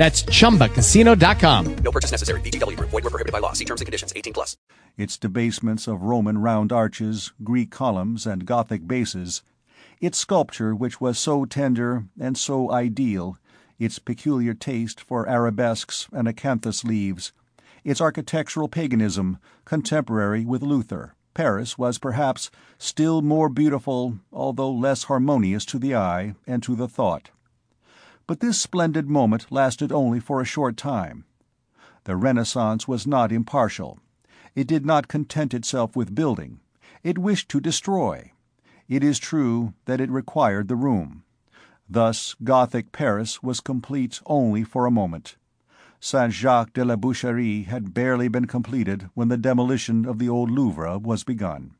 That's chumbacasino.com. No purchase necessary. VGW Group. Void were prohibited by law. See terms and conditions. 18 plus. its debasements of Roman round arches, Greek columns, and Gothic bases, its sculpture which was so tender and so ideal, its peculiar taste for arabesques and acanthus leaves, its architectural paganism, contemporary with Luther, Paris was perhaps still more beautiful, although less harmonious to the eye and to the thought. But this splendid moment lasted only for a short time. The Renaissance was not impartial. It did not content itself with building. It wished to destroy. It is true that it required the room. Thus Gothic Paris was complete only for a moment. Saint Jacques de la Boucherie had barely been completed when the demolition of the old Louvre was begun.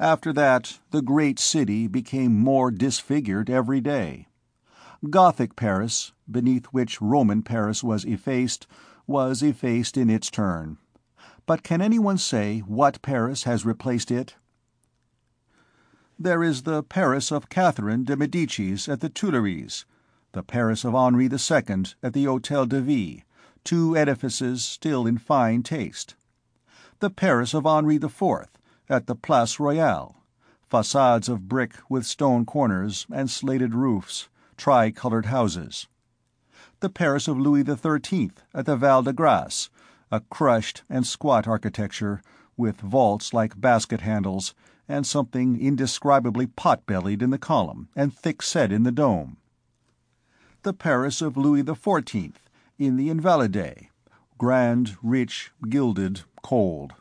After that the great city became more disfigured every day. Gothic Paris, beneath which Roman Paris was effaced, was effaced in its turn. But can anyone say what Paris has replaced it? There is the Paris of Catherine de Medicis at the Tuileries, the Paris of Henri II at the Hotel de Ville, two edifices still in fine taste. The Paris of Henri IV at the Place Royale, facades of brick with stone corners and slated roofs, tri-colored houses. The Paris of Louis XIII at the Val de Grace, a crushed and squat architecture, with vaults like basket handles, and something indescribably pot-bellied in the column and thick-set in the dome. The Paris of Louis XIV in the Invalides, grand, rich, gilded, cold.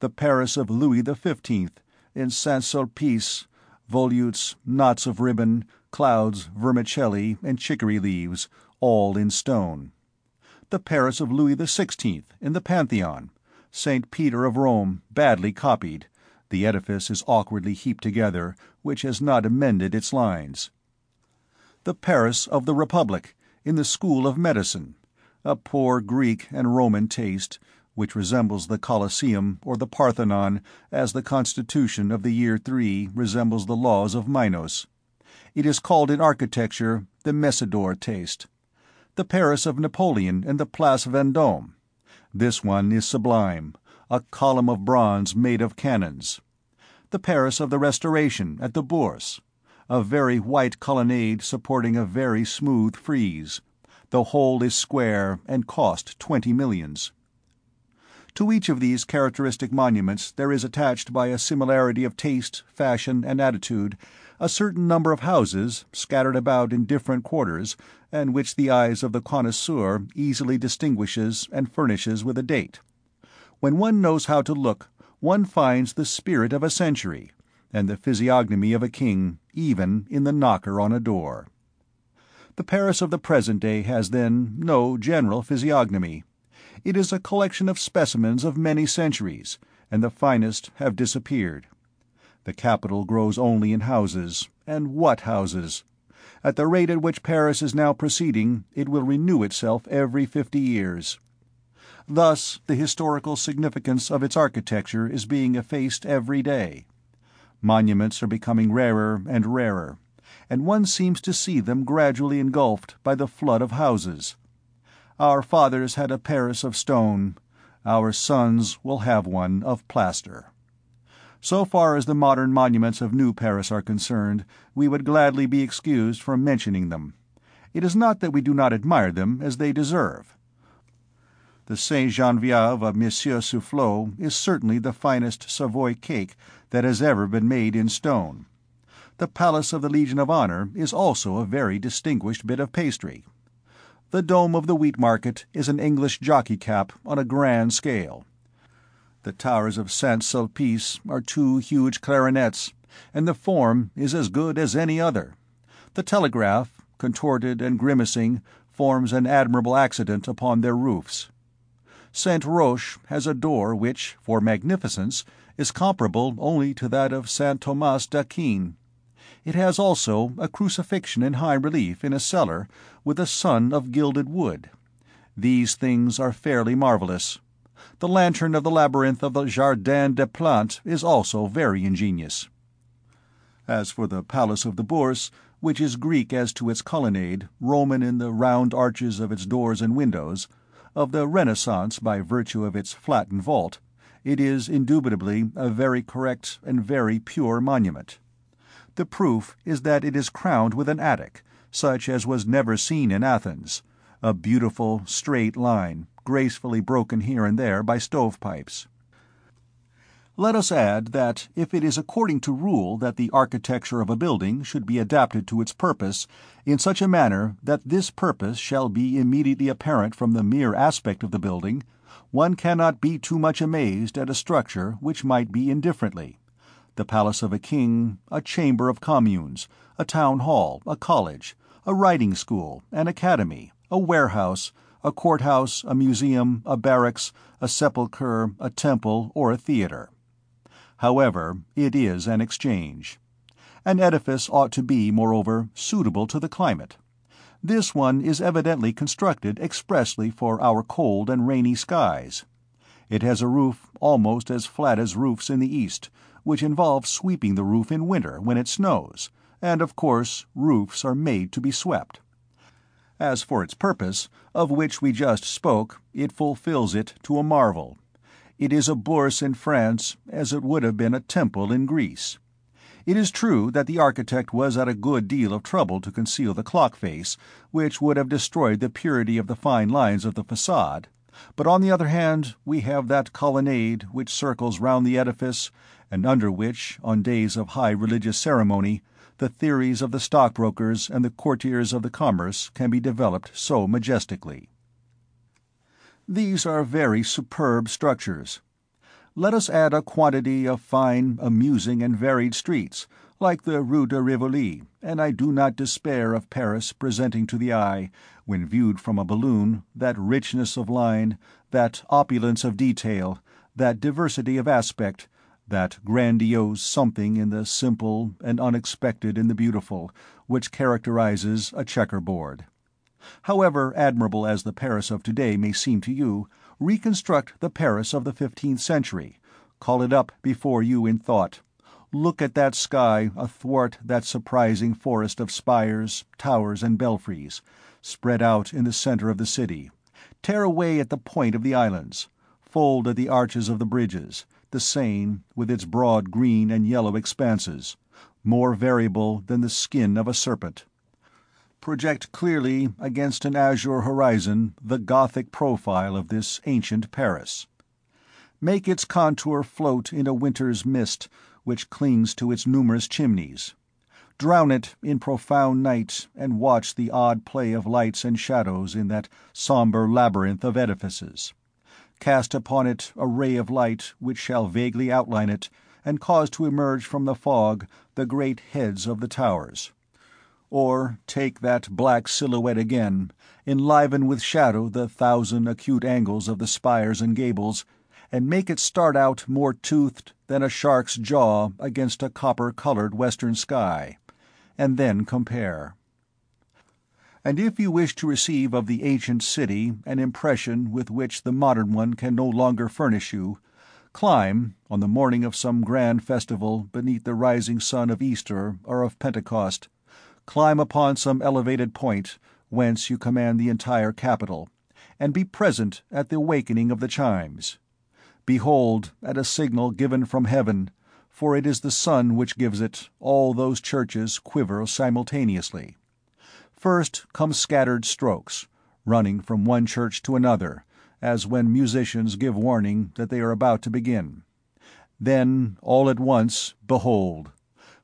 The Paris of Louis XV in Saint Sulpice, volutes, knots of ribbon, clouds, vermicelli, and chicory leaves, all in stone. The Paris of Louis XVI in the Pantheon, St. Peter of Rome badly copied, the edifice is awkwardly heaped together, which has not amended its lines. The Paris of the Republic in the School of Medicine, a poor Greek and Roman taste, which resembles the Colosseum or the Parthenon as the constitution of the year three resembles the laws of Minos. It is called in architecture the Messidor taste. The Paris of Napoleon in the Place Vendôme. This one is sublime, a column of bronze made of cannons. The Paris of the Restoration at the Bourse. A very white colonnade supporting a very smooth frieze. The whole is square and cost twenty millions. To each of these characteristic monuments there is attached by a similarity of taste, fashion, and attitude a certain number of houses, scattered about in different quarters, and which the eyes of the connoisseur easily distinguishes and furnishes with a date. When one knows how to look, one finds the spirit of a century, and the physiognomy of a king, even in the knocker on a door. The Paris of the present day has, then, no general physiognomy. It is a collection of specimens of many centuries, and the finest have disappeared. The capital grows only in houses, and what houses! At the rate at which Paris is now proceeding, it will renew itself every fifty years. Thus the historical significance of its architecture is being effaced every day. Monuments are becoming rarer and rarer, and one seems to see them gradually engulfed by the flood of houses. Our fathers had a Paris of stone; our sons will have one of plaster. So far as the modern monuments of New Paris are concerned, we would gladly be excused from mentioning them. It is not that we do not admire them as they deserve. The Saint Genevieve of Monsieur Soufflot is certainly the finest Savoy cake that has ever been made in stone. The Palace of the Legion of Honor is also a very distinguished bit of pastry. The dome of the Wheat Market is an English jockey cap on a grand scale. The towers of Saint Sulpice are two huge clarinets, and the form is as good as any other. The telegraph, contorted and grimacing, forms an admirable accident upon their roofs. St. Roch has a door which, for magnificence, is comparable only to that of St. Thomas d'Aquin. It has also a crucifixion in high relief in a cellar, with a sun of gilded wood. These things are fairly marvellous. The lantern of the labyrinth of the Jardin des Plantes is also very ingenious. As for the Palace of the Bourse, which is Greek as to its colonnade, Roman in the round arches of its doors and windows, of the Renaissance by virtue of its flattened vault, it is indubitably a very correct and very pure monument. The proof is that it is crowned with an attic, such as was never seen in Athens, a beautiful, straight line, gracefully broken here and there by stovepipes. Let us add that if it is according to rule that the architecture of a building should be adapted to its purpose in such a manner that this purpose shall be immediately apparent from the mere aspect of the building, one cannot be too much amazed at a structure which might be indifferently the palace of a king, a chamber of communes, a town hall, a college, a riding school, an academy, a warehouse, a courthouse, a museum, a barracks, a sepulchre, a temple, or a theatre. However, it is an exchange. An edifice ought to be, moreover, suitable to the climate. This one is evidently constructed expressly for our cold and rainy skies. It has a roof almost as flat as roofs in the East, which involves sweeping the roof in winter when it snows, and of course roofs are made to be swept. As for its purpose, of which we just spoke, it fulfills it to a marvel. It is a bourse in France as it would have been a temple in Greece. It is true that the architect was at a good deal of trouble to conceal the clock face, which would have destroyed the purity of the fine lines of the facade, but on the other hand we have that colonnade which circles round the edifice and under which, on days of high religious ceremony, the theories of the stockbrokers and the courtiers of the commerce can be developed so majestically. These are very superb structures. Let us add a quantity of fine, amusing, and varied streets, like the Rue de Rivoli, and I do not despair of Paris presenting to the eye, when viewed from a balloon, that richness of line, that opulence of detail, that diversity of aspect, that grandiose something in the simple and unexpected in the beautiful, which characterizes a checkerboard. However admirable as the Paris of today may seem to you, reconstruct the Paris of the fifteenth century, call it up before you in thought, look at that sky athwart that surprising forest of spires, towers, and belfries, spread out in the center of the city, tear away at the point of the islands, fold at the arches of the bridges, the Seine, with its broad green and yellow expanses, more variable than the skin of a serpent. Project clearly against an azure horizon the Gothic profile of this ancient Paris. Make its contour float in a winter's mist which clings to its numerous chimneys. Drown it in profound night and watch the odd play of lights and shadows in that sombre labyrinth of edifices cast upon it a ray of light which shall vaguely outline it and cause to emerge from the fog the great heads of the towers. Or take that black silhouette again, enliven with shadow the thousand acute angles of the spires and gables, and make it start out more toothed than a shark's jaw against a copper-colored western sky, and then compare and if you wish to receive of the ancient city an impression with which the modern one can no longer furnish you, climb, on the morning of some grand festival beneath the rising sun of Easter or of Pentecost, climb upon some elevated point whence you command the entire capital, and be present at the awakening of the chimes. Behold, at a signal given from heaven, for it is the sun which gives it, all those churches quiver simultaneously. First come scattered strokes, running from one church to another, as when musicians give warning that they are about to begin. Then, all at once, behold!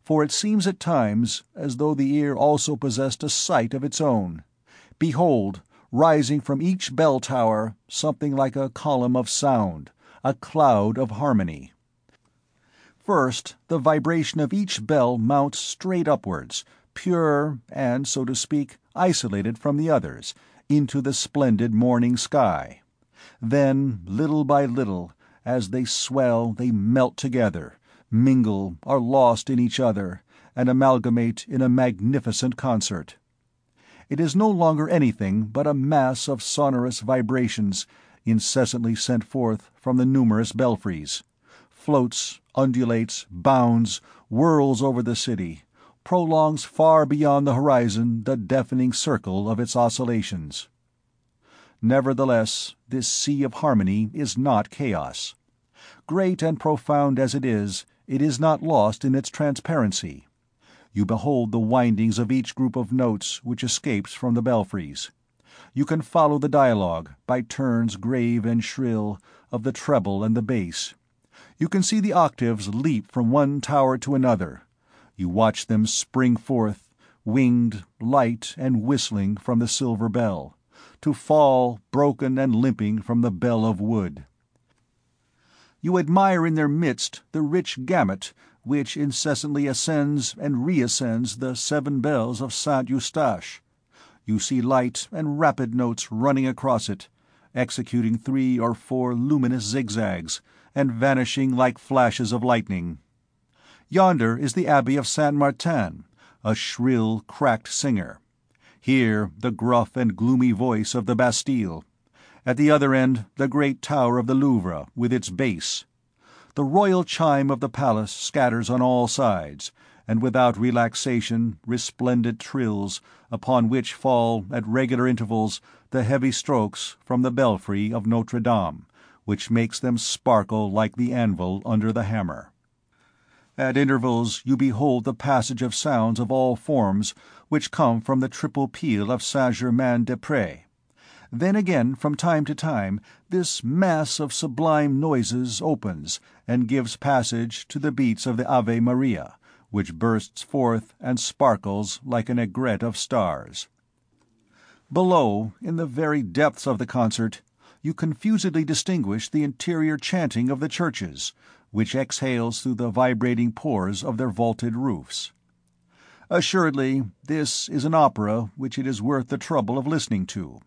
For it seems at times as though the ear also possessed a sight of its own. Behold, rising from each bell tower, something like a column of sound, a cloud of harmony. First, the vibration of each bell mounts straight upwards, pure and, so to speak, isolated from the others, into the splendid morning sky. Then, little by little, as they swell they melt together, mingle, are lost in each other, and amalgamate in a magnificent concert. It is no longer anything but a mass of sonorous vibrations, incessantly sent forth from the numerous belfries; floats, undulates, bounds, whirls over the city, prolongs far beyond the horizon the deafening circle of its oscillations. Nevertheless, this sea of harmony is not chaos. Great and profound as it is, it is not lost in its transparency. You behold the windings of each group of notes which escapes from the belfries. You can follow the dialogue, by turns grave and shrill, of the treble and the bass. You can see the octaves leap from one tower to another. You watch them spring forth, winged, light, and whistling from the silver bell, to fall, broken and limping from the bell of wood. You admire in their midst the rich gamut which incessantly ascends and reascends the seven bells of St. Eustache. You see light and rapid notes running across it, executing three or four luminous zigzags, and vanishing like flashes of lightning. Yonder is the Abbey of Saint Martin, a shrill, cracked singer; here the gruff and gloomy voice of the Bastille; at the other end the great tower of the Louvre, with its bass. The royal chime of the palace scatters on all sides, and without relaxation resplendent trills, upon which fall, at regular intervals, the heavy strokes from the belfry of Notre Dame, which makes them sparkle like the anvil under the hammer. At intervals you behold the passage of sounds of all forms which come from the triple peal of St. Germain des Prés. Then again from time to time this mass of sublime noises opens and gives passage to the beats of the Ave Maria, which bursts forth and sparkles like an aigrette of stars. Below, in the very depths of the concert, you confusedly distinguish the interior chanting of the churches which exhales through the vibrating pores of their vaulted roofs. Assuredly this is an opera which it is worth the trouble of listening to.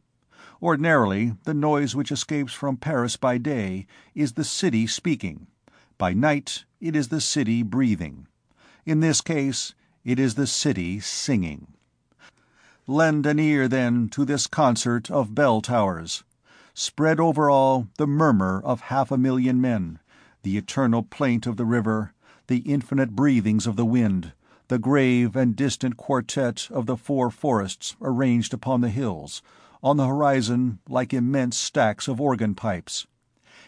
Ordinarily the noise which escapes from Paris by day is the city speaking; by night it is the city breathing. In this case it is the city singing. Lend an ear, then, to this concert of bell towers. Spread over all the murmur of half a million men the eternal plaint of the river, the infinite breathings of the wind, the grave and distant quartet of the four forests arranged upon the hills, on the horizon like immense stacks of organ pipes.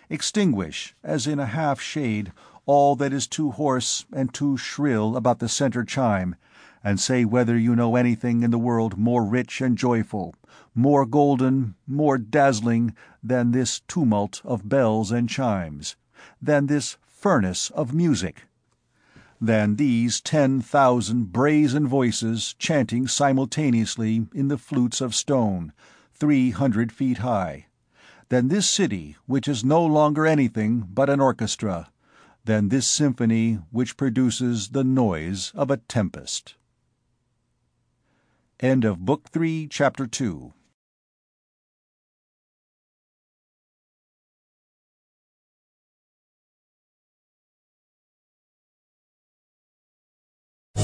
Extinguish, as in a half shade, all that is too hoarse and too shrill about the centre chime, and say whether you know anything in the world more rich and joyful, more golden, more dazzling, than this tumult of bells and chimes than this furnace of music, than these ten thousand brazen voices chanting simultaneously in the flutes of stone, three hundred feet high, than this city which is no longer anything but an orchestra, than this symphony which produces the noise of a tempest. Chapter Two.